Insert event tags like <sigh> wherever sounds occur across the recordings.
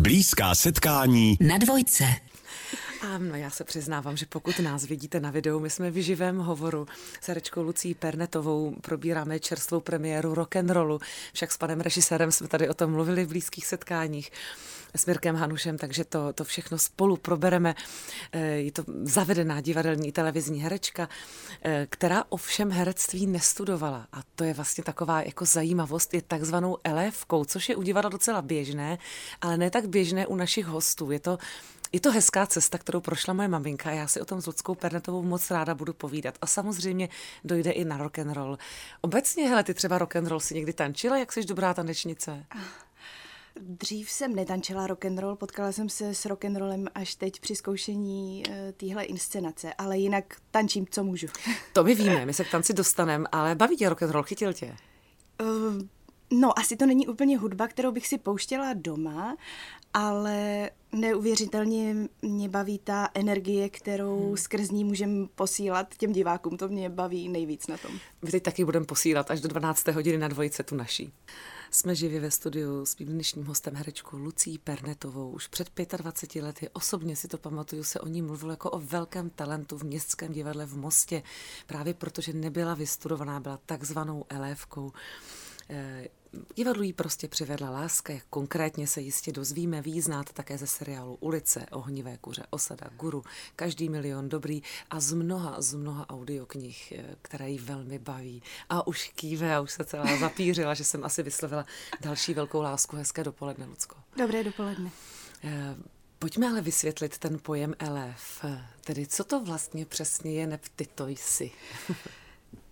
Blízká setkání. Na dvojce. A no, já se přiznávám, že pokud nás vidíte na videu, my jsme v živém hovoru. S herečkou Lucí Pernetovou, probíráme čerstvou premiéru rock'n'rollu, však s panem režisérem jsme tady o tom mluvili v blízkých setkáních s Mirkem Hanušem, takže to, to všechno spolu probereme. Eh, je to zavedená divadelní televizní herečka, eh, která ovšem herectví nestudovala. A to je vlastně taková jako zajímavost, je takzvanou elévkou, což je u divadla docela běžné, ale ne tak běžné u našich hostů. Je to je to hezká cesta, kterou prošla moje maminka. Já si o tom s Ludskou Pernetovou moc ráda budu povídat. A samozřejmě dojde i na rock and roll. Obecně, hele, ty třeba rock and roll si někdy tančila, jak jsi dobrá tanečnice? Dřív jsem netančila rock and roll, potkala jsem se s rock and rollem až teď při zkoušení uh, téhle inscenace, ale jinak tančím, co můžu. <laughs> To my víme, my se k tanci dostaneme, ale baví tě rock and roll, chytil tě? Uh, no, asi to není úplně hudba, kterou bych si pouštěla doma, ale neuvěřitelně mě baví ta energie, kterou hmm. skrz ní můžeme posílat těm divákům. To mě baví nejvíc na tom. My teď taky budeme posílat až do 12. hodiny na dvojice tu naší. Jsme živě ve studiu s mým dnešním hostem herečkou Lucí Pernetovou. Už před 25 lety, osobně si to pamatuju, se o ní mluvilo jako o velkém talentu v Městském divadle v Mostě, právě protože nebyla vystudovaná, byla takzvanou elévkou. Eh, divadlu jí prostě přivedla láska, jak konkrétně se jistě dozvíme, ví znát také ze seriálu Ulice, Ohnivé kuře, Osada, Guru, Každý milion dobrý a z mnoha, z mnoha audioknih, eh, které jí velmi baví. A už kýve a už se celá <laughs> zapířila, že jsem asi vyslovila další velkou lásku. Hezké dopoledne, Lucko. Dobré dopoledne. Eh, pojďme ale vysvětlit ten pojem elef. Tedy co to vlastně přesně je, to jsi. <laughs>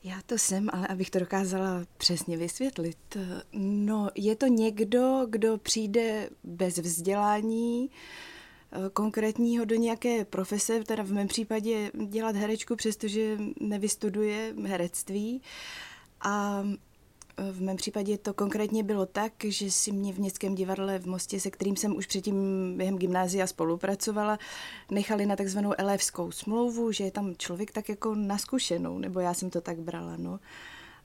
Já to jsem, ale abych to dokázala přesně vysvětlit. No, je to někdo, kdo přijde bez vzdělání, eh, konkrétního do nějaké profese, teda v mém případě dělat herečku, přestože nevystuduje herectví. A v mém případě to konkrétně bylo tak, že si mě v Městském divadle v Mostě, se kterým jsem už předtím během gymnázia spolupracovala, nechali na takzvanou elevskou smlouvu, že je tam člověk tak jako naskušenou, nebo já jsem to tak brala, no.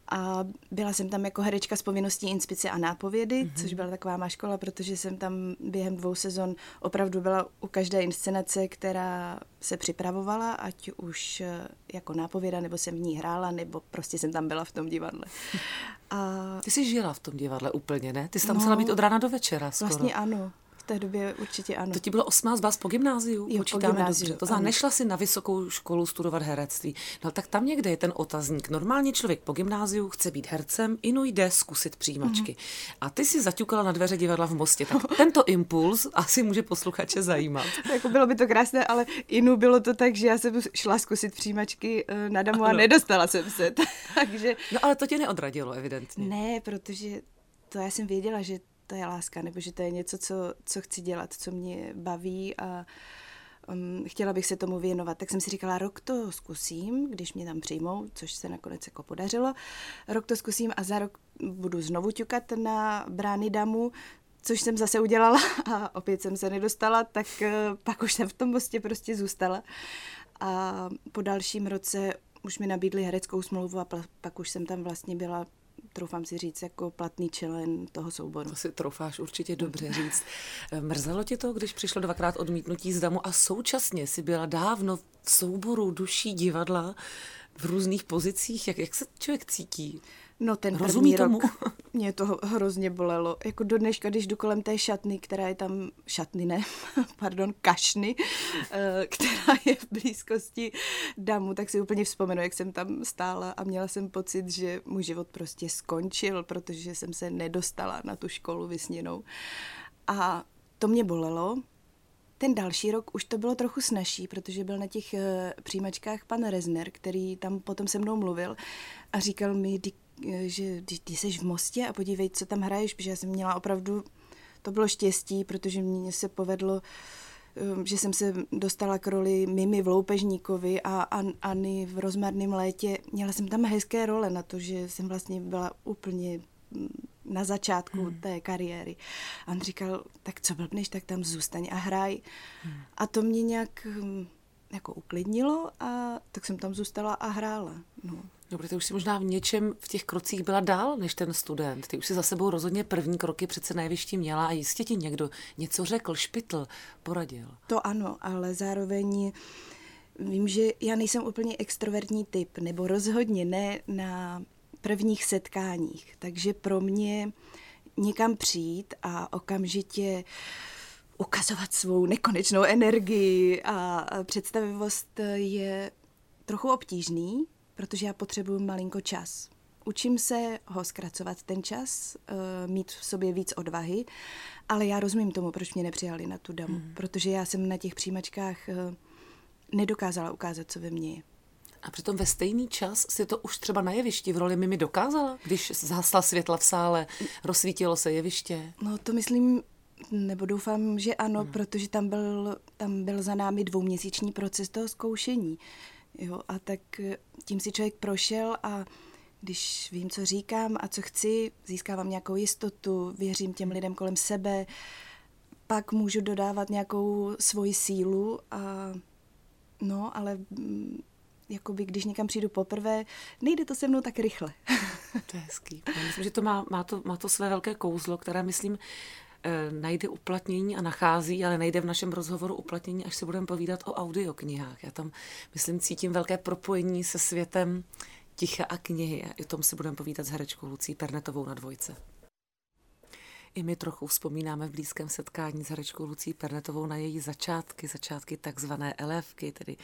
A byla jsem tam jako herečka z povinností inspice a nápovědy, mm-hmm. což byla taková má škola, protože jsem tam během dvou sezon opravdu byla u každé inscenace, která se připravovala, ať už eh, jako nápověda, nebo jsem v ní hrála, nebo prostě jsem tam byla v tom divadle. <laughs> A... Ty jsi žila v tom divadle úplně, ne? Ty jsi tam no, musela být od rána do večera skoro. Vlastně ano. V té době určitě ano. To ti bylo 18 vás po gymnáziu? Jo, po gymnáziu, dobře. To znamená, nešla si na vysokou školu studovat herectví. No tak tam někde je ten otazník. Normálně člověk po gymnáziu chce být hercem, inu jde zkusit přijímačky. Mm-hmm. A ty si zaťukala na dveře divadla v Mostě. Tak tento impuls asi může posluchače zajímat. <laughs> jako bylo by to krásné, ale inu bylo to tak, že já jsem šla zkusit přijímačky eh, na damu a ano. nedostala jsem se. <laughs> Takže... No ale to tě neodradilo, evidentně. Ne, protože to já jsem věděla, že to je láska, nebo že to je něco, co, co chci dělat, co mě baví a um, chtěla bych se tomu věnovat. Tak jsem si říkala, rok to zkusím, když mě tam přijmou, což se nakonec jako podařilo. Rok to zkusím a za rok budu znovu ťukat na brány damu, což jsem zase udělala <laughs> a opět jsem se nedostala, tak uh, pak už jsem v tom mostě prostě zůstala. A po dalším roce už mi nabídli hereckou smlouvu a pak už jsem tam vlastně byla troufám si říct, jako platný člen toho souboru. To si troufáš určitě dobře říct. Mrzelo ti to, když přišlo dvakrát odmítnutí z damu a současně si byla dávno v souboru duší divadla v různých pozicích? Jak, jak se člověk cítí? No ten Rozumí první tomu? rok mě to hrozně bolelo. Jako do dneška, když jdu kolem té šatny, která je tam, šatny ne, <laughs> pardon, kašny, eh, která je v blízkosti damu, tak si úplně vzpomenu, jak jsem tam stála a měla jsem pocit, že můj život prostě skončil, protože jsem se nedostala na tu školu vysněnou. A to mě bolelo, ten další rok už to bylo trochu snažší, protože byl na těch eh, přijímačkách pan Rezner, který tam potom se mnou mluvil a říkal mi, že ty, ty jsi v Mostě a podívej, co tam hraješ, protože já jsem měla opravdu, to bylo štěstí, protože mně se povedlo, um, že jsem se dostala k roli Mimi v Loupežníkovi a Anny v Rozmarném létě. Měla jsem tam hezké role na to, že jsem vlastně byla úplně mm, na začátku hmm. té kariéry. A on říkal, tak co blbneš, tak tam zůstaň a hraj. Hmm. A to mě nějak mm, jako uklidnilo a tak jsem tam zůstala a hrála. No. Dobře, ty už si možná v něčem v těch krocích byla dál než ten student. Ty už si za sebou rozhodně první kroky přece jevišti měla a jistě ti někdo něco řekl, špitl, poradil. To ano, ale zároveň vím, že já nejsem úplně extrovertní typ, nebo rozhodně ne na prvních setkáních. Takže pro mě někam přijít a okamžitě ukazovat svou nekonečnou energii a představivost je trochu obtížný, protože já potřebuji malinko čas. Učím se ho zkracovat ten čas, eh, mít v sobě víc odvahy, ale já rozumím tomu, proč mě nepřijali na tu damu, hmm. protože já jsem na těch přijímačkách eh, nedokázala ukázat, co ve mně je. A přitom ve stejný čas si to už třeba na jevišti v roli Mimi dokázala, když zhasla světla v sále, rozsvítilo se jeviště? No to myslím, nebo doufám, že ano, hmm. protože tam byl, tam byl za námi dvouměsíční proces toho zkoušení. Jo, a tak eh, tím si člověk prošel a když vím, co říkám a co chci, získávám nějakou jistotu, věřím těm lidem kolem sebe, pak můžu dodávat nějakou svoji sílu a no, ale mm, jakoby, když někam přijdu poprvé, nejde to se mnou tak rychle. <laughs> to je hezký. Já myslím, že to má, má, to, má to své velké kouzlo, které, myslím, najde uplatnění a nachází, ale nejde v našem rozhovoru uplatnění, až se budeme povídat o audioknihách. Já tam, myslím, cítím velké propojení se světem ticha a knihy. A o tom si budeme povídat s herečkou Lucí Pernetovou na dvojce. I my trochu vzpomínáme v blízkém setkání s herečkou Lucí Pernetovou na její začátky, začátky takzvané elevky, tedy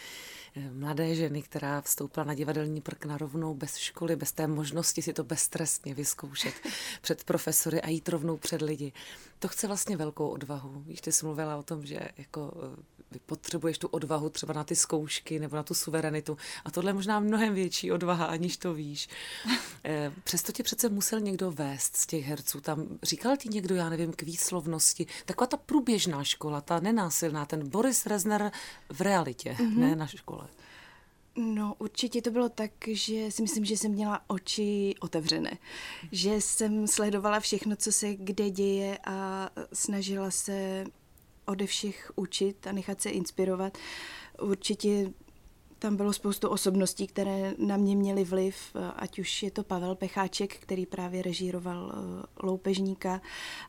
eh, mladé ženy, která vstoupila na divadelní prk na rovnou bez školy, bez té možnosti si to beztrestně vyzkoušet <laughs> před profesory a jít rovnou před lidi. To chce vlastně velkou odvahu. Víš, ty jsi mluvila o tom, že jako eh, potřebuješ tu odvahu třeba na ty zkoušky nebo na tu suverenitu. A tohle je možná mnohem větší odvaha, aniž to víš. <laughs> Eh, přesto tě přece musel někdo vést z těch herců. Tam říkal ti někdo, já nevím, k výslovnosti. Taková ta průběžná škola, ta nenásilná, ten Boris Rezner v realitě, mm-hmm. ne na škole. No, určitě to bylo tak, že si myslím, že jsem měla oči otevřené. Že jsem sledovala všechno, co se kde děje a snažila se ode všech učit a nechat se inspirovat. Určitě tam bylo spoustu osobností, které na mě měly vliv, ať už je to Pavel Pecháček, který právě režíroval eh, Loupežníka,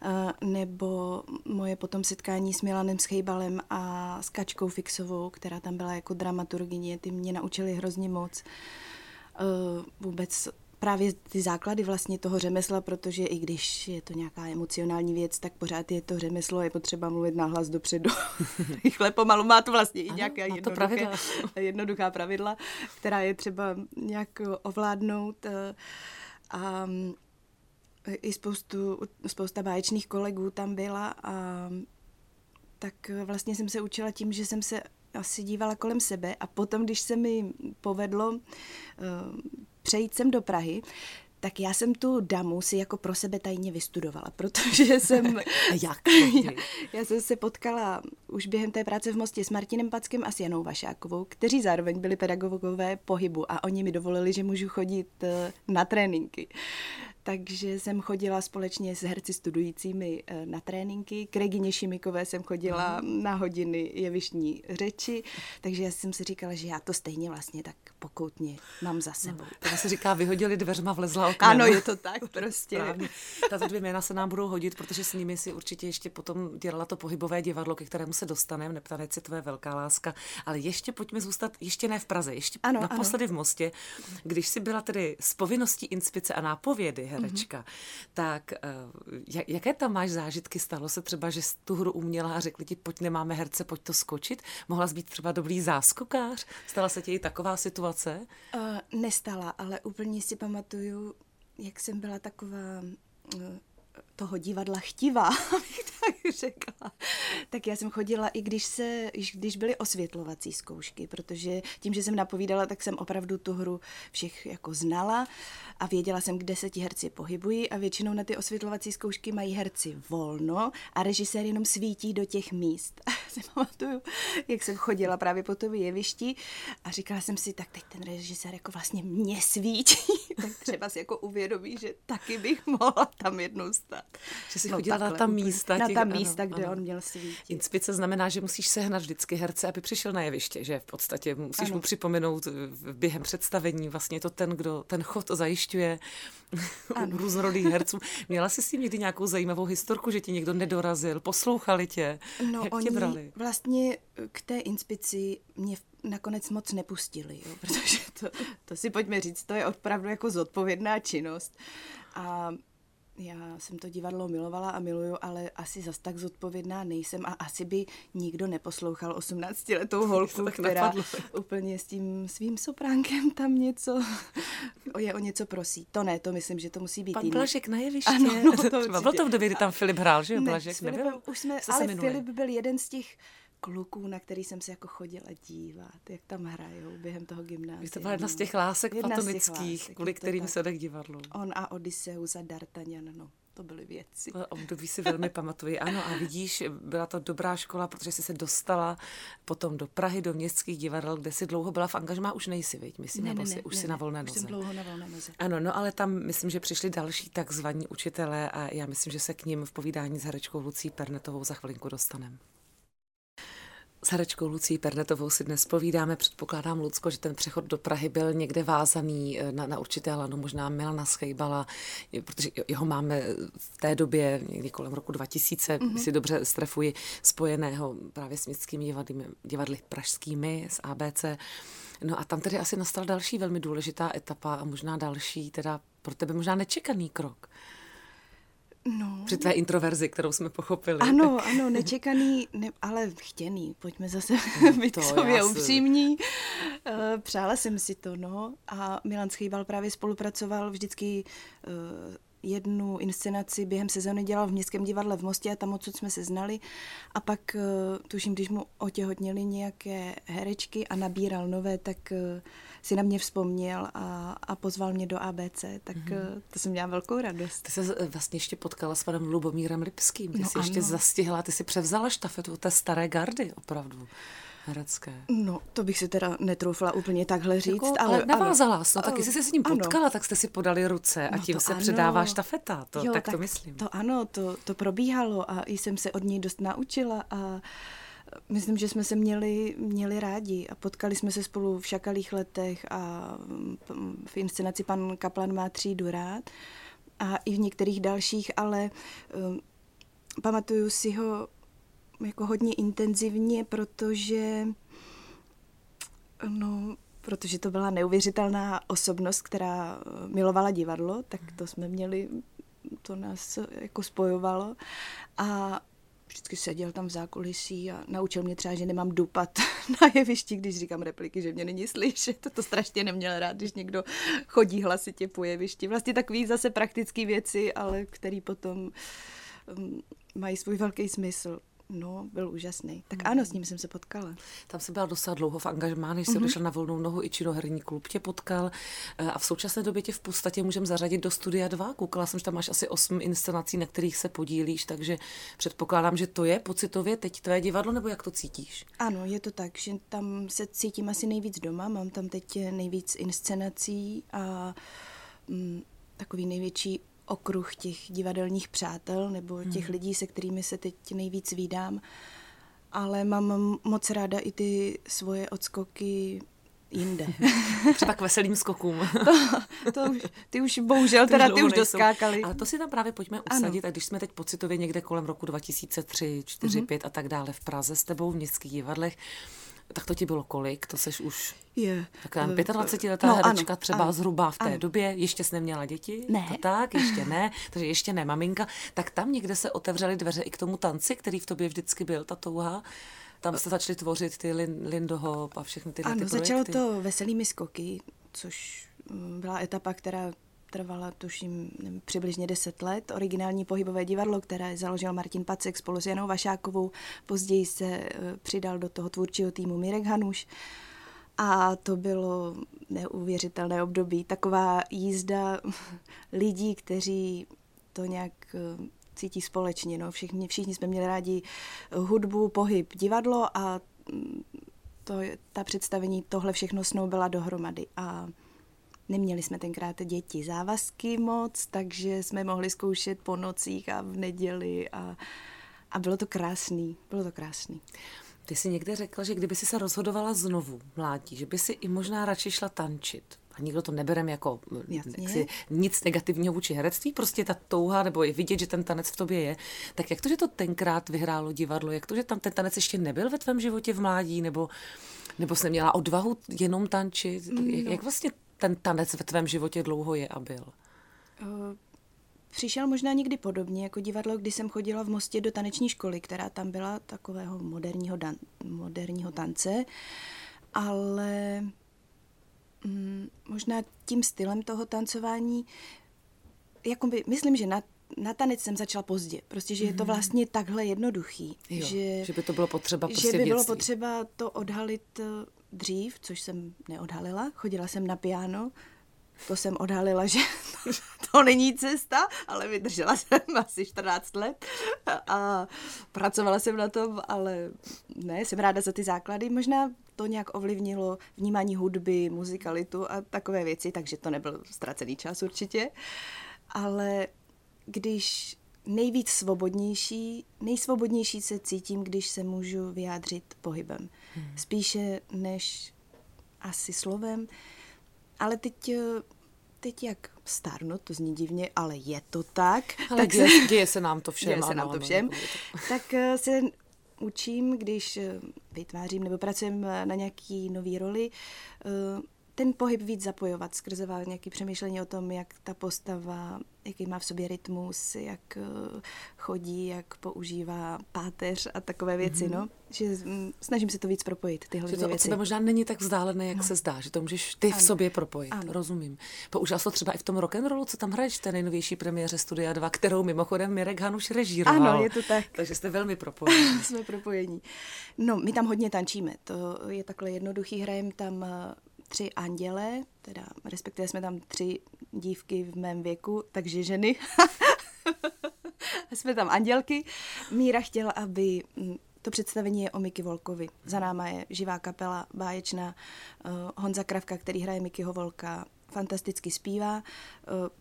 eh, nebo moje potom setkání s Milanem Schejbalem a s Kačkou Fixovou, která tam byla jako dramaturgině, ty mě naučili hrozně moc. Eh, vůbec právě ty základy vlastně toho řemesla, protože i když je to nějaká emocionální věc, tak pořád je to řemeslo, je potřeba mluvit nahlas dopředu. <laughs> Rychle pomalu má to vlastně i nějaká jednoduché, pravidla. <laughs> jednoduchá pravidla, která je třeba nějak ovládnout. Eh, a eh, i spoustu, spousta báječných kolegů tam byla a tak vlastně jsem se učila tím, že jsem se asi dívala kolem sebe a potom, když se mi povedlo eh, přejít sem do Prahy, tak já jsem tu damu si jako pro sebe tajně vystudovala, <laughs> protože jsem... <laughs> Jak? <laughs> já, já jsem se potkala už během té práce v Mostě s Martinem Packem a s Janou Vašákovou, kteří zároveň byli pedagogové pohybu a oni mi dovolili, že můžu chodit eh, na tréninky takže jsem chodila společně s herci studujícími eh, na tréninky. K Regině Šimikové jsem chodila mm. na hodiny jevišní řeči, takže já jsem si říkala, že já to stejně vlastně tak pokoutně mám za sebou. No, to se říká, vyhodili dveřma, vlezla oknem. Ano, je to tak <laughs> prostě. Správně. Tato dvě jména se nám budou hodit, protože s nimi si určitě ještě potom dělala to pohybové divadlo, ke kterému se dostaneme, neptanec je tvoje velká láska. Ale ještě pojďme zůstat, ještě ne v Praze, ještě ano, naposledy ano. v Mostě, když si byla tedy z povinností inspice a nápovědy herečka. Mm-hmm. Tak eh, jaké tam máš zážitky? Stalo se třeba, že jsi tu hru uměla a řekli ti, pojď nemáme herce, pojď to skočit? Mohla jsi být třeba dobrý záskokář? Stala se ti i taková situace? Uh, nestala, ale úplně si pamatuju, jak jsem byla taková uh, toho divadla chtivá, <laughs> abych tak <laughs> řekla. Tak já jsem chodila, i když, se, když byly osvětlovací zkoušky, protože tím, že jsem napovídala, tak jsem opravdu tu hru všech jako znala a věděla jsem, kde se ti herci pohybují a většinou na ty osvětlovací zkoušky mají herci volno a režisér jenom svítí do těch míst. <laughs> si pamatuju, jak jsem chodila právě po tom jevišti a říkala jsem si, tak teď ten režisér jako vlastně mě svítí, <laughs> tak třeba si jako uvědomí, že taky bych mohla tam jednou stát. Že jsi no, chodila takhle, na ta místa. Na těch, ta místa, ano, kde ano. on měl svítit. Inspice znamená, že musíš sehnat vždycky herce, aby přišel na jeviště, že v podstatě musíš ano. mu připomenout během představení, vlastně to ten, kdo ten chod zajišťuje <laughs> různorodých herců. Měla jsi s tím někdy nějakou zajímavou historku, že ti někdo nedorazil, poslouchali tě? No, Jak oni tě brali? vlastně k té inspici mě nakonec moc nepustili, jo, <laughs> protože to, to si pojďme říct, to je opravdu jako zodpovědná činnost. A já jsem to divadlo milovala a miluju, ale asi zas tak zodpovědná nejsem a asi by nikdo neposlouchal 18-letou <laughs> holku, která napadlo. <laughs> úplně s tím svým sopránkem tam něco <laughs> je o něco prosí. To ne, to myslím, že to musí být Pan jiný. Blažek na jeviště. Ano, no, to bylo to v době, kdy tam Filip hrál, že jo? Blažek ne, nebyl? Už jsme, ale Filip byl jeden z těch kluků, na který jsem se jako chodila dívat, jak tam hrajou během toho gymnázia. To byla jedna z těch lásek jedna platonických, lásek, kvůli kterým se tak divadlo. On a Odysseus a D'Artagnan, no to byly věci. To období si velmi pamatuji. Ano, a vidíš, byla to dobrá škola, protože jsi se dostala potom do Prahy, do městských divadel, kde si dlouho byla v angažmá, už nejsi, viď? Myslím, ne, nebo ne, si, ne, už ne, si na volné noze. Už jsem dlouho na volné noze. Ano, no ale tam myslím, že přišli další takzvaní učitelé a já myslím, že se k ním v povídání s herečkou Lucí Pernetovou za chvilinku dostaneme. S herečkou Lucí Pernetovou si dnes povídáme. Předpokládám, Lucko, že ten přechod do Prahy byl někde vázaný eh, na, na určité lano, možná Milana Schejbala, protože jeho máme v té době, někdy kolem roku 2000, mm-hmm. si dobře strefuji, spojeného právě s městskými divadly, divadly pražskými, s ABC. No a tam tedy asi nastala další velmi důležitá etapa a možná další, teda pro tebe možná nečekaný krok. No. Při tvé introverzi, kterou jsme pochopili. Ano, ano, nečekaný, ne, ale chtěný. Pojďme zase <laughs> být to sobě upřímní. Eh, přála jsem si to, no. A Milan Schýbal právě spolupracoval vždycky uh, jednu inscenaci během sezóny dělal v Městském divadle v Mostě a tam odsud jsme se znali. A pak, uh, tuším, když mu otěhotněli nějaké herečky a nabíral nové, tak uh, si na mě vzpomněl a, a pozval mě do ABC, tak mm-hmm. to jsem měla velkou radost. Ty se vlastně ještě potkala s panem Lubomírem Lipským, ty no, jsi ano. ještě zastihla, ty si převzala štafetu té staré gardy, opravdu. Herecké. No, to bych si teda netroufla úplně takhle říct, jako, ale... ale navázala ale, no, tak jestli se s ním potkala, ano. tak jste si podali ruce a no tím se ano. předává štafeta, to, jo, tak, tak to myslím. To ano, to, to probíhalo a jsem se od něj dost naučila a myslím, že jsme se měli, měli rádi a potkali jsme se spolu v Šakalých letech a v inscenaci pan Kaplan má třídu rád a i v některých dalších, ale um, pamatuju si ho jako hodně intenzivně, protože no, protože to byla neuvěřitelná osobnost, která milovala divadlo, tak to jsme měli, to nás jako spojovalo a vždycky seděl tam v zákulisí a naučil mě třeba, že nemám dupat <laughs> na jevišti, když říkám repliky, že mě není slyšet. To, strašně neměl rád, když někdo chodí hlasitě po jevišti. Vlastně takový zase praktické věci, ale který potom um, mají svůj velký smysl. No, byl úžasný. Tak ano, s ním jsem se potkala. Tam jsem byla docela dlouho v angažmá, než jsem mm-hmm. došla na volnou nohu, i činoherní klub tě potkal. Eh, a v současné době tě v podstatě můžeme zařadit do studia 2. Koukala jsem, že tam máš asi 8 inscenací, na kterých se podílíš, takže předpokládám, že to je pocitově teď tvé divadlo, nebo jak to cítíš? Ano, je to tak, že tam se cítím asi nejvíc doma, mám tam teď nejvíc inscenací a mm, takový největší okruh těch divadelních přátel nebo těch hmm. lidí, se kterými se teď nejvíc vídám. Ale mám moc ráda i ty svoje odskoky jinde. <laughs> Třeba k veselým skokům. <laughs> to, to už, ty už bohužel, ty teda ty už doskákali. Ale to si tam právě pojďme usadit, ano. a když jsme teď pocitově někde kolem roku 2003, 4, mm-hmm. 5 a tak dále v Praze s tebou v městských divadlech, tak to ti bylo kolik? To seš už je. Taková 25-letá no, herečka ano, třeba ano, zhruba v té ano. době. Ještě jsi neměla děti? Ne. To tak, ještě ne. <laughs> Takže ještě ne maminka. Tak tam někde se otevřely dveře i k tomu tanci, který v tobě vždycky byl, ta touha. Tam jste začali tvořit ty Lindo Hop a všechny tyhle ano, ty projekty. začalo to veselými skoky, což mm, byla etapa, která trvala, tuším, přibližně 10 let. Originální pohybové divadlo, které založil Martin Pacek spolu s Janou Vašákovou. Později se eh, přidal do toho tvůrčího týmu Mirek Hanuš. A to bylo neuvěřitelné období. Taková jízda <laughs> lidí, kteří to nějak eh, cítí společně. No. Všichni, všichni jsme měli rádi hudbu, pohyb, divadlo a mm, to, ta představení tohle všechno snoubila dohromady. A Neměli jsme tenkrát děti závazky moc, takže jsme mohli zkoušet po nocích a v neděli a, a bylo to krásný, bylo to krásný. Ty jsi někde řekla, že kdyby si se rozhodovala znovu mládí, že by si i možná radši šla tančit. A nikdo to neberem jako jaksi, nic negativního vůči herectví, prostě ta touha, nebo je vidět, že ten tanec v tobě je. Tak jak to, že to tenkrát vyhrálo divadlo, jak to, že tam ten tanec ještě nebyl ve tvém životě v mládí, nebo, nebo jsi neměla odvahu jenom tančit? No. Jak, jak vlastně ten tanec ve tvém životě dlouho je a byl? Uh, přišel možná někdy podobně jako divadlo, když jsem chodila v Mostě do taneční školy, která tam byla takového moderního, dan- moderního tance, ale mm, možná tím stylem toho tancování, jakoby, myslím, že na, na tanec jsem začala pozdě. Prostě, že je to mhm. vlastně takhle jednoduchý. Jo, že, že by to bylo potřeba prostě Že by bylo potřeba to odhalit eh, dřív, což jsem neodhalila. Chodila jsem na piano, to jsem odhalila, že <laughs> to není cesta, ale vydržela jsem asi 14 let a pracovala jsem na tom, ale ne, jsem ráda za ty základy. Možná to nějak ovlivnilo vnímání hudby, muzikalitu a takové věci, takže to nebyl ztracený čas určitě. Ale když nejvíc svobodnější, nejsvobodnější se cítím, když se můžu vyjádřit pohybem. Hmm. Spíše než asi slovem. Ale teď, eh, teď jak stárnu, to zní divně, ale je to tak. Ale tak děje, se, děje se nám to všem. Děje se nám to všem. Ano, tak eh, se učím, když eh, vytvářím nebo pracujem na nějaký nový roli, ten pohyb víc zapojovat skrze nějaké přemýšlení o tom, jak ta postava, jaký má v sobě rytmus, jak eh, chodí, jak používá páteř a takové věci, mm-hmm. no. Že mm, snažím se to víc propojit, tyhle že to věci. sebe možná není tak vzdálené, jak no. se zdá, že to můžeš ty ano. v sobě propojit, ano. rozumím. Použila jsi to třeba i v tom rock and rollu, co tam hraješ v té nejnovější premiéře Studia 2, kterou mimochodem Mirek Hanuš režíroval. Ano, je to tak. <laughs> Takže jste velmi propojení. <laughs> Jsme propojení. No, my tam hodně tančíme, to je takhle jednoduchý, hrajeme tam eh, tři anděle, teda respektive jsme tam tři dívky v mém věku, takže ženy. <laughs> jsme tam andělky. Míra chtěla, aby mm, to představení je o Miky Volkovi. Za náma je živá kapela, báječná. Uh, Honza Kravka, který hraje Mikyho Volka, fantasticky zpívá. Uh,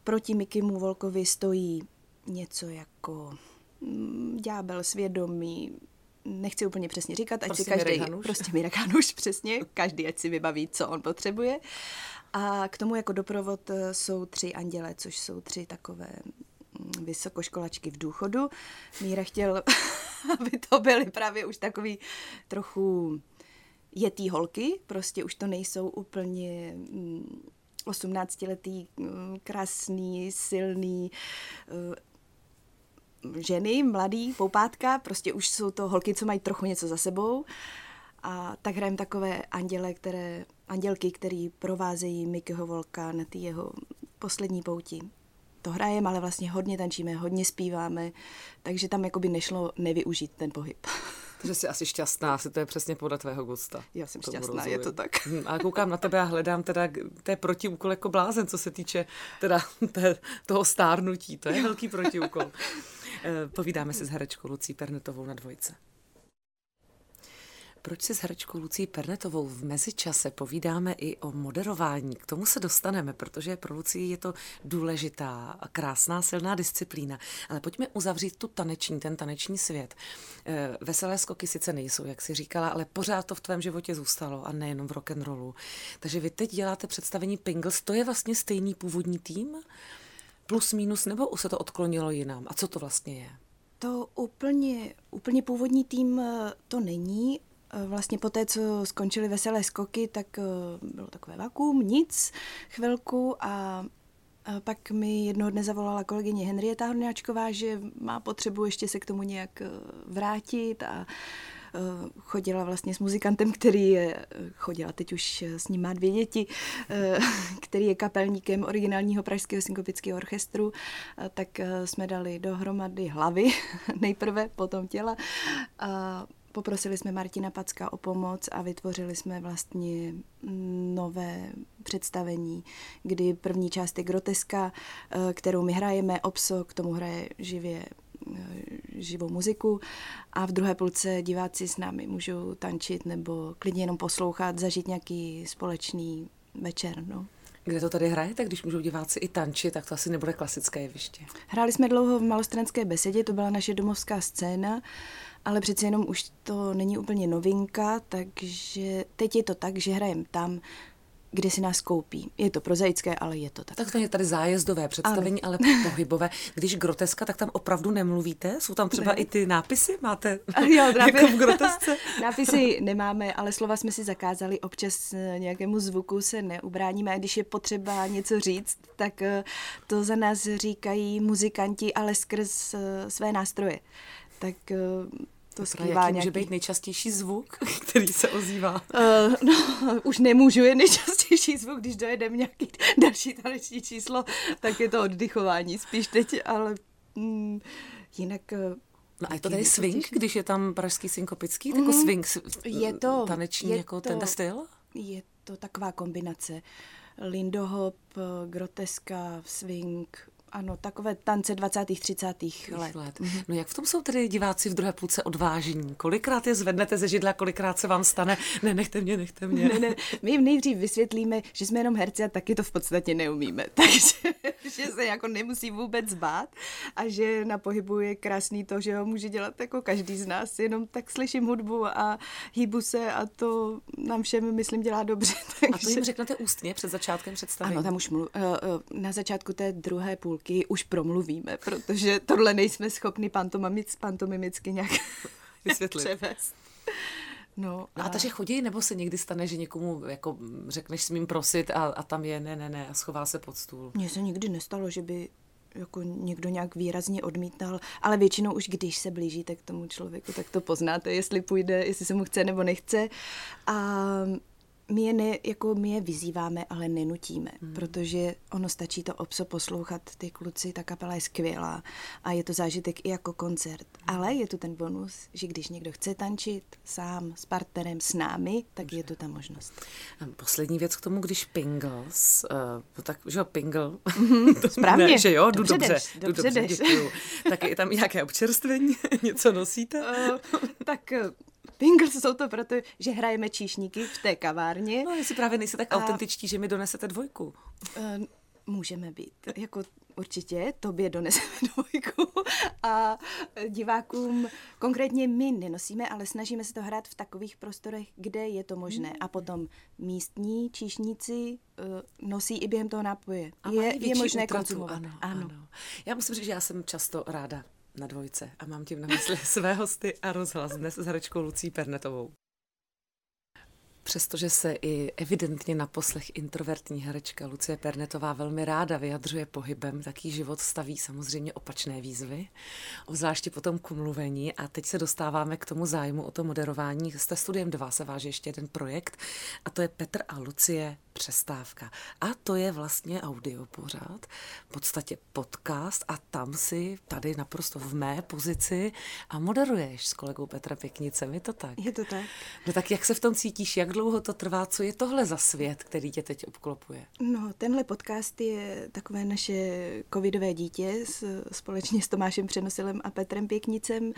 proti Mikymu Volkovi stojí něco jako mm, ďábel svědomí, nechci úplně přesně říkat, ať prostě si každý, prostě Mirek Hanuš, <laughs> přesně, každý ať si vybaví, co on potřebuje. A k tomu jako doprovod eh, jsou tři anděle, což jsou tři takové mm, vysokoškolačky v důchodu. Míra chtěl, <laughs> aby to byly právě už takový trochu jetý holky, prostě už to nejsou úplně 18-letý, mm, mm, krásný, silný, eh, ženy, mladý, poupátka, prostě už jsou to holky, co mají trochu něco za sebou. A tak hrajeme takové anděle, které, andělky, který provázejí Mikyho Volka na ty jeho poslední pouti. To hrajeme, ale vlastně hodně tančíme, hodně zpíváme, takže tam jakoby nešlo nevyužít ten pohyb. <laughs> Takže jsi asi šťastná, asi to je přesně podle tvého gusta. Já jsem šťastná, rozumím. je to tak. Hm, a koukám na tebe a hledám teda, to je protiúkol jako blázen, co se týče teda <laughs> toho stárnutí, to je velký protiúkol. Eh, povídáme se s herečkou Lucí Pernetovou na dvojce. Proč si s herečkou Lucí Pernetovou v mezičase povídáme i o moderování? K tomu se dostaneme, protože pro Lucii je to důležitá krásná, silná disciplína. Ale pojďme uzavřít tu taneční, ten taneční svět. Eh, veselé skoky sice nejsou, jak si říkala, ale pořád to v tvém životě zůstalo a nejenom v rock and rollu. Takže vy teď děláte představení Pingles, to je vlastně stejný původní tým? plus minus, nebo se to odklonilo jinam? A co to vlastně je? To úplně, úplně původní tým eh, to není. Eh, vlastně po té, co skončily veselé skoky, tak eh, bylo takové vakuum, nic, chvilku a pak mi jednoho dne zavolala kolegyně Henrieta Horňáčková, že má potřebu ještě se k tomu nějak vrátit a Eh, chodila vlastně s muzikantem, který je, eh, chodila teď už s ním má dvě děti, eh, <laughs> který je kapelníkem originálního pražského synkopického orchestru, tak jsme dali dohromady hlavy <laughs> nejprve, potom těla a Poprosili jsme Martina Packa o pomoc a vytvořili jsme vlastně nové představení, kdy první část je groteska, kterou my hrajeme, Obso k tomu hraje živě živou muziku a v druhé půlce diváci s námi můžou tančit nebo klidně jenom poslouchat, zažít nějaký společný večer. No. Kde to tady hrajete, když můžou diváci i tančit, tak to asi nebude klasické jeviště. Hráli jsme dlouho v Malostranské besedě, to byla naše domovská scéna, ale přece jenom už to není úplně novinka, takže teď je to tak, že hrajeme tam, kde si nás koupí. Je to prozaické, ale je to tak. Tak to je tady zájezdové představení, ano. ale <laughs> pohybové. Když groteska, tak tam opravdu nemluvíte? Jsou tam třeba ne. i ty nápisy? Máte <laughs> jo, jako v grotesce? <laughs> nápisy nemáme, ale slova jsme si zakázali. Občas eh, nějakému zvuku se neubráníme. Když je potřeba něco říct, tak eh, to za nás říkají muzikanti, ale skrz eh, své nástroje. Tak to skrývá jaký nějaký... může být nejčastější zvuk, <laughs> který se ozývá? Uh, no, už nemůžu, je nejčastější zvuk, když dojedeme nějaký další taneční číslo, tak je to oddychování spíš teď, ale mm, jinak... Eh, no a je to tady swing, když je tam pražský synkopický, mm, jako swing, je to, taneční, je jako to, ten styl? Je to taková kombinace. Lindohop, eh, groteska, swing, ano, takové tance 20. 30. let. let. Mm-hmm. No jak v tom jsou tedy diváci v druhé půlce odvážní? Kolikrát je zvednete ze židla, kolikrát se vám stane, <laughs> ne, nechte mě, nechte mě. Ne, ne, my jim nejdřív vysvětlíme, že jsme jenom herci a taky to v podstatě neumíme. <laughs> Takže že se jako nemusí vůbec bát a že na pohybu je krásný to, že ho může dělat jako každý z nás, jenom tak slyším hudbu a hýbu se a to nám všem, myslím, dělá dobře. Takže... <laughs> A to jim řeknete ústně před začátkem představení? Ano, tam už mluv, uh, uh, na začátku té druhé půl půlky už promluvíme, protože tohle nejsme schopni pantomimic, pantomimicky nějak <laughs> vysvětlit. převést. No, a... No a takže chodí, nebo se někdy stane, že někomu jako řekneš smím prosit a, a tam je ne, ne, ne a schová se pod stůl? Mně se nikdy nestalo, že by jako někdo nějak výrazně odmítal, ale většinou už když se blížíte k tomu člověku, tak to poznáte, jestli půjde, jestli se mu chce nebo nechce. A my je, ne, jako my je vyzýváme, ale nenutíme, hmm. protože ono stačí to obso poslouchat, ty kluci, ta kapela je skvělá a je to zážitek i jako koncert. Hmm. Ale je tu ten bonus, že když někdo chce tančit sám, s partnerem, s námi, tak Dobře. je tu ta možnost. Poslední věc k tomu, když Pingles, uh, tak, že jo, Pingle, <laughs> mm-hmm, správně, ne, že jo, jdu dobře, dobře, jdu dobře, dobře děkuju. tak je tam nějaké občerstvení, <laughs> něco nosíte? uh, tak Pingles jsou to proto, že hrajeme číšníky v té kavárně. No, jestli právě nejste tak a... autentičtí, že mi donesete dvojku. Uh, můžeme být. Jako určitě tobě doneseme <laughs> dvojku a divákům konkrétně my nenosíme, ale snažíme se to hrát v takových prostorech, kde je to možné. A potom místní číšníci uh, nosí i během toho nápoje. A je, je možné konzumovat. Ano, ano. ano. Já musím říct, že já jsem často ráda na dvojce a mám tím na mysli <laughs> své hosty a rozhlas dnes s herečkou Lucí Pernetovou. Přestože se i evidentně na poslech introvertní herečka Lucie Pernetová velmi ráda vyjadřuje pohybem, taký život staví samozřejmě opačné výzvy, obzvláště potom k mluvení. A teď se dostáváme k tomu zájmu o to moderování. S studiem 2 se váže ještě jeden projekt a to je Petr a Lucie přestávka. A to je vlastně audio pořád, v podstatě podcast a tam si tady naprosto v mé pozici a moderuješ s kolegou Petra Pěknicem, je to tak? Je to tak. No tak jak se v tom cítíš, jak dlouho to trvá, co je tohle za svět, který tě teď obklopuje? No, tenhle podcast je takové naše covidové dítě s, společně s Tomášem Přenosilem a Petrem Pěknicem.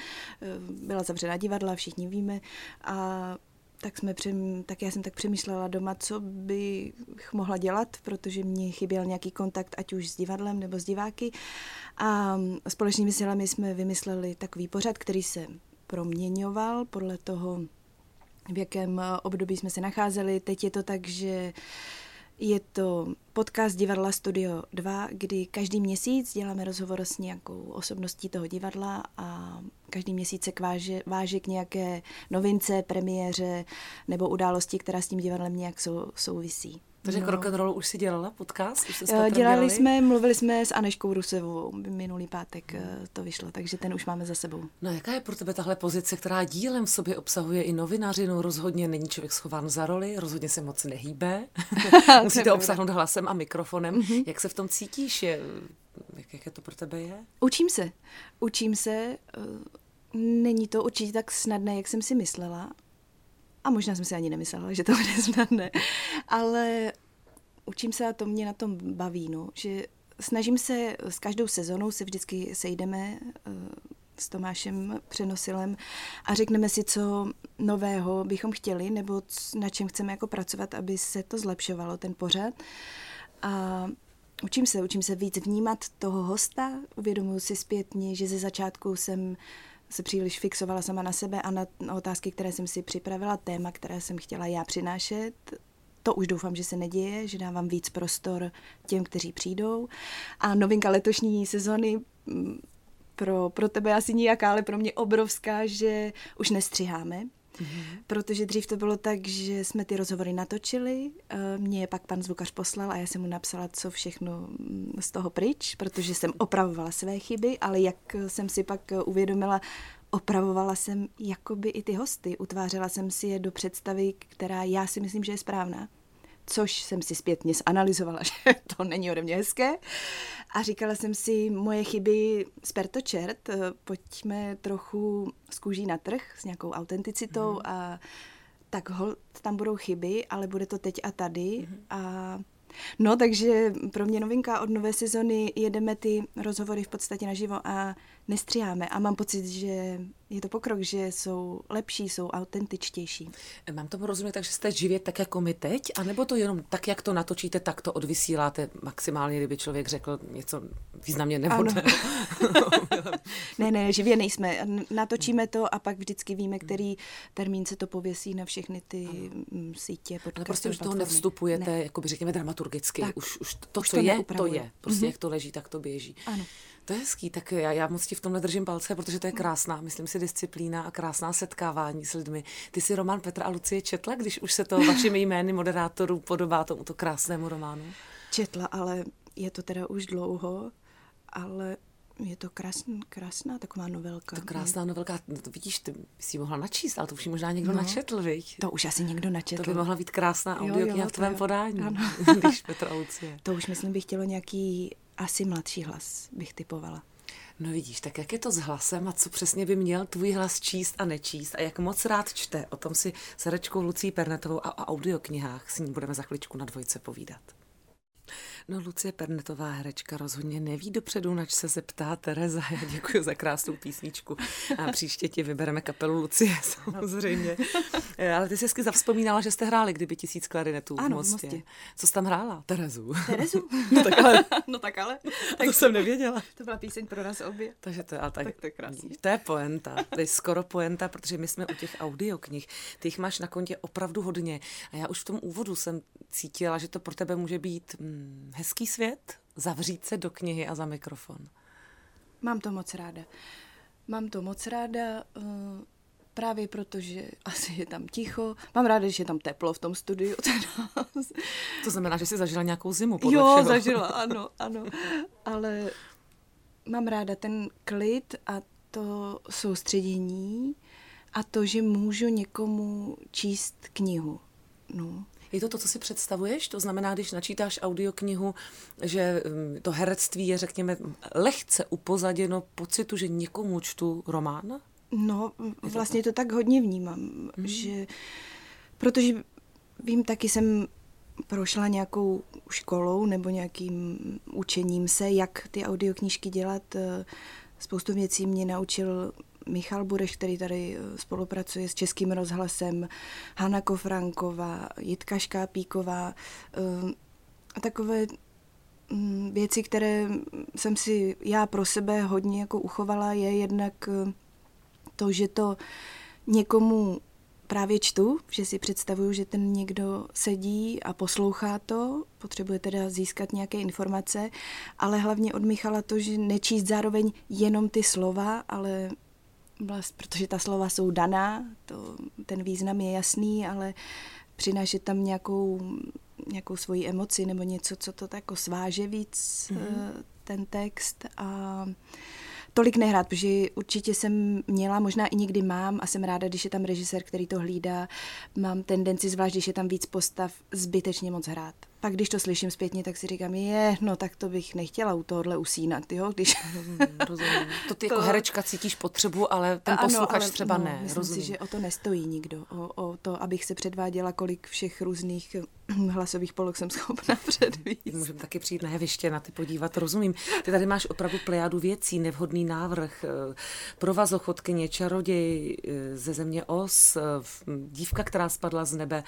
Byla zavřena divadla, všichni víme a tak, jsme přem, tak já jsem tak přemýšlela doma, co bych mohla dělat, protože mě chyběl nějaký kontakt, ať už s divadlem nebo s diváky. A společnými silami jsme vymysleli takový pořad, který se proměňoval podle toho, v jakém období jsme se nacházeli. Teď je to tak, že je to podcast Divadla Studio 2, kdy každý měsíc děláme rozhovor s nějakou osobností toho divadla a každý měsíc se váže, váže k nějaké novince, premiéře nebo události, která s tím divadlem nějak sou, souvisí. Takže no. rock and roll už si dělala podcast? Už dělali dělali jsme, mluvili jsme s Aneškou Rusevou, minulý pátek hmm. to vyšlo, takže ten už máme za sebou. No jaká je pro tebe tahle pozice, která dílem v sobě obsahuje i novinařinu, rozhodně není člověk schován za roli, rozhodně se moc nehýbe, <laughs> <laughs> musíte obsáhnout hlasem a mikrofonem. Mm-hmm. Jak se v tom cítíš? Je, jak, jak je to pro tebe je? Učím se. Učím se. Eh, není to určitě tak snadné, jak jsem si myslela. A možná jsem si ani nemyslela, že to bude snadné. Ale učím se a to mě na tom baví, no, že snažím se s každou sezónou se vždycky sejdeme, eh, s Tomášem Přenosilem a řekneme si, co nového bychom chtěli nebo na čem chceme jako pracovat, aby se to zlepšovalo, ten pořad. A učím se, učím se víc vnímat toho hosta, uvědomuji si zpětně, že ze začátku jsem se příliš fixovala sama na sebe a na, otázky, které jsem si připravila, téma, které jsem chtěla já přinášet. To už doufám, že se neděje, že dávám víc prostor těm, kteří přijdou. A novinka letošní sezony mm, pro, pro tebe asi nijaká, ale pro mě obrovská, že už nestřiháme. Mm-hmm. Protože dřív to bylo tak, že jsme ty rozhovory natočili, eh, mě je pak pan zvukař poslal a já jsem mu napsala, co všechno mm, z toho pryč, protože jsem opravovala své chyby, ale jak jsem si pak uvědomila, opravovala jsem jakoby i ty hosty, utvářela jsem si je do představy, která já si myslím, že je správná což jsem si zpětně zanalizovala, <laughs> že to není ode mě hezké. A říkala jsem si, moje chyby spertočert, eh, pojďme trochu z kůží na trh s nějakou autenticitou mm. a tak hol, tam budou chyby, ale bude to teď a tady. Mm. A No, takže pro mě novinka od nové sezony jedeme ty rozhovory v podstatě naživo a nestříháme. A mám pocit, že je to pokrok, že jsou lepší, jsou autentičtější. Mám tomu rozumět tak, že jste živě tak jako my teď, anebo to jenom tak, jak to natočíte, tak to odvysíláte maximálně, kdyby člověk řekl něco významně nevhodného. <laughs> <laughs> ne, ne, živě nejsme. Natočíme to a pak vždycky víme, který termín se to pověsí na všechny ty ano. sítě. Ale prostě už toho nevstupujete, ne. jako by řekněme dramaturgicky. Tak. Už, už to, už co to je, to je. Prostě mm-hmm. jak to leží, tak to běží. Ano. To je hezký, tak já, já moc ti v tomhle držím palce, protože to je krásná, myslím si, disciplína a krásná setkávání s lidmi. Ty si román Petra a Lucie četla, když už se to vašimi jmény moderátorů podobá tomuto krásnému románu? Četla, ale je to teda už dlouho, ale je to krásná, krásná taková novelka. To krásná novelka, no to vidíš, ty si mohla načíst, ale to už možná někdo no, načetl, viď? To už asi někdo načetl. To by mohla být krásná audiokniha v tvém podání, ano. <laughs> když Petra Lucie. To už myslím by chtělo nějaký asi mladší hlas, bych typovala. No vidíš, tak jak je to s hlasem a co přesně by měl tvůj hlas číst a nečíst a jak moc rád čte, o tom si s Herečkou Lucí Pernetovou a o audioknihách s ní budeme za chvíličku na dvojce povídat. No Lucie Pernetová herečka rozhodně neví dopředu, nač se zeptá Tereza. Já děkuji za krásnou písničku. A příště ti vybereme kapelu Lucie, <laughs> samozřejmě. Ale ty jsi hezky zavzpomínala, že jste hráli kdyby tisíc klarinetů ano, v Mostě. v Mostě. Co jsi tam hrála? Terezu. Terezu? <laughs> no tak ale. <laughs> no tak ale. Tak to jsem nevěděla. To byla píseň pro nás obě. Takže to, ale tak, tak to je krásný. To je poenta. To je skoro poenta, protože my jsme u těch audioknih. Ty jich máš na kontě opravdu hodně. A já už v tom úvodu jsem cítila, že to pro tebe může být hm, hezký svět, zavřít se do knihy a za mikrofon? Mám to moc ráda. Mám to moc ráda uh, právě proto, že <laughs> asi je tam ticho. Mám ráda, že je tam teplo v tom studiu. <laughs> to znamená, že jsi zažila nějakou zimu podle Jo, všeho. zažila, <laughs> ano, ano. Ale mám ráda ten klid a to soustředění a to, že můžu někomu číst knihu. No. Je to to, co si představuješ? To znamená, když načítáš audioknihu, že mm, to herectví je, řekněme, lehce upozaděno pocitu, že někomu čtu román? No, vlastně to tak hodně vnímám, mm. že protože vím, taky jsem prošla nějakou školou nebo nějakým učením se, jak ty audioknížky dělat. Spoustu věcí mě naučil Michal Bureš, který tady eh, spolupracuje s Českým rozhlasem, Hanna Kofranková, Jitka Škápíková eh, a takové mm, věci, které jsem si já pro sebe hodně jako uchovala, je jednak eh, to, že to někomu právě čtu, že si představuju, že ten někdo sedí a poslouchá to, potřebuje teda získat nějaké informace, ale hlavně od Michala to, že nečíst zároveň jenom ty slova, ale vlast, protože ta slova jsou daná, to, ten význam je jasný, ale přinášet tam nějakou, nějakou svoji emoci nebo něco, co to jako sváže víc mm-hmm. ten text a tolik nehrát, protože určitě jsem měla, možná i někdy mám a jsem ráda, když je tam režisér, který to hlídá, mám tendenci, zvlášť když je tam víc postav, zbytečně moc hrát pak když to slyším zpětně, tak si říkám, je, no tak to bych nechtěla u tohohle usínat, jo, když... <laughs> Rozumím, rozumím. To ty <laughs> to... jako herečka cítíš potřebu, ale ten posluchač ano, ale, třeba no, ne. Myslím rozumím. si, že o to nestojí nikdo, o, o to, abych se předváděla, kolik všech různých <clears throat> hlasových polok jsem schopna <laughs> předvíst. Můžeme taky přijít na jeviště, na ty podívat, rozumím. Ty tady máš opravdu plejádu věcí, nevhodný návrh, eh, provazochodkyně, čaroděj eh, ze země Os, eh, dívka, která spadla z nebe.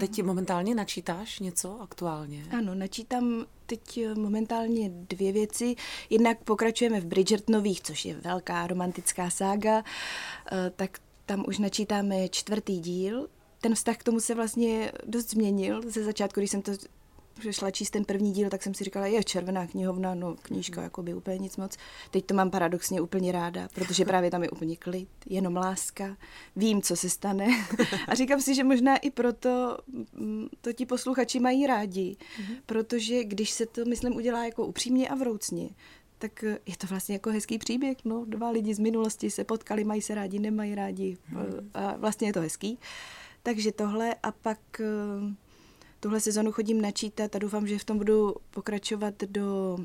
Teď ano. momentálně načítáš něco aktuálně? Ano, načítám teď momentálně dvě věci. Jednak pokračujeme v Bridgertonových, což je velká romantická sága, tak tam už načítáme čtvrtý díl ten vztah k tomu se vlastně dost změnil. Ze začátku, když jsem to šla číst ten první díl, tak jsem si říkala, je červená knihovna, no knížka jako by úplně nic moc. Teď to mám paradoxně úplně ráda, protože <laughs> právě tam je úplně klid, jenom láska, vím, co se stane. A říkám si, že možná i proto mm, to ti posluchači mají rádi, mm-hmm. protože když se to, myslím, udělá jako upřímně a vroucně, tak je to vlastně jako hezký příběh. No, dva lidi z minulosti se potkali, mají se rádi, nemají rádi. Mm. A vlastně je to hezký. Takže tohle a pak eh, tuhle sezonu chodím načítat a doufám, že v tom budu pokračovat do,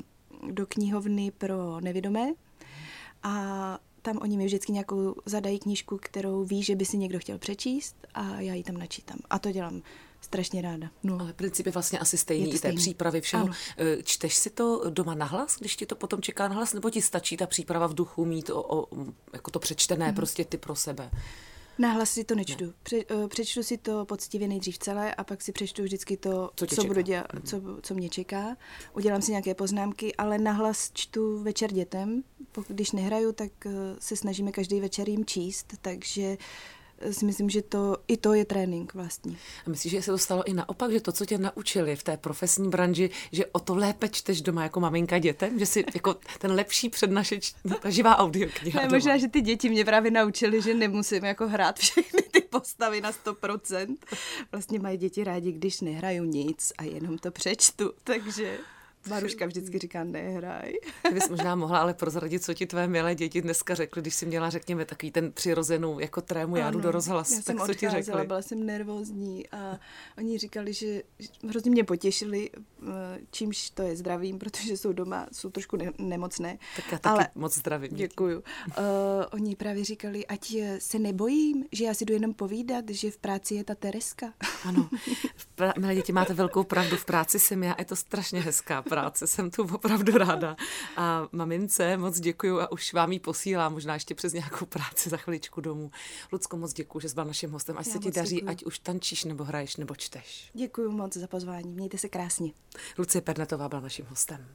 do knihovny pro nevědomé. A tam oni mi vždycky nějakou zadají knížku, kterou ví, že by si někdo chtěl přečíst a já ji tam načítám. A to dělám strašně ráda. No. Ale princip je vlastně asi stejný, i té přípravy všeho. Ano. Eh, čteš si to doma nahlas, když ti to potom čeká nahlas, nebo ti stačí ta příprava v duchu mít o, o jako to přečtené mm. prostě ty pro sebe? Náhlas si to nečtu. Pře, uh, přečtu si to poctivě nejdřív celé a pak si přečtu vždycky to, co, co budu dělat, mm. co, co mě čeká. Udělám si nějaké poznámky, ale nahlas čtu večer dětem. Když nehraju, tak uh, se snažíme každý večer jim číst, takže uh, si myslím, že to, i to je trénink vlastně. A myslíš, že se to stalo i naopak, že to, co tě naučili v té profesní branži, že o to lépe čteš doma jako maminka dětem, že si jako ten lepší přednašeč, ta živá audiokniha Ne, možná, že ty děti mě právě naučili, že nemusím jako hrát všechny ty postavy na 100%. Vlastně mají děti rádi, když nehraju nic a jenom to přečtu, takže... Maruška vždycky říká, nehraj. Ty bys možná mohla ale prozradit, co ti tvé milé děti dneska řekly, když jsi měla, řekněme, takový ten přirozenou jako trému jádu do rozhlasu. Já tak jsem co ti řekli? byla jsem nervózní a oni říkali, že hrozně mě potěšili, eh, čímž to je zdravím, protože jsou doma, jsou trošku ne- nemocné. Tak já taky ale, moc zdravím. Děkuju. Uh, oni právě říkali, ať se nebojím, že já si jdu jenom povídat, že v práci je ta Tereska. Ano, <laughs> milé děti, máte velkou pravdu, v práci jsem já, je to strašně hezká práce, jsem tu opravdu ráda. A mamince moc děkuju a už vám ji posílám, možná ještě přes nějakou práci za chviličku domů. Lucko, moc děkuji, že jsi byla naším hostem. Ať Já se ti daří, děkuju. ať už tančíš, nebo hraješ, nebo čteš. Děkuji moc za pozvání, mějte se krásně. Lucie Pernetová byla naším hostem.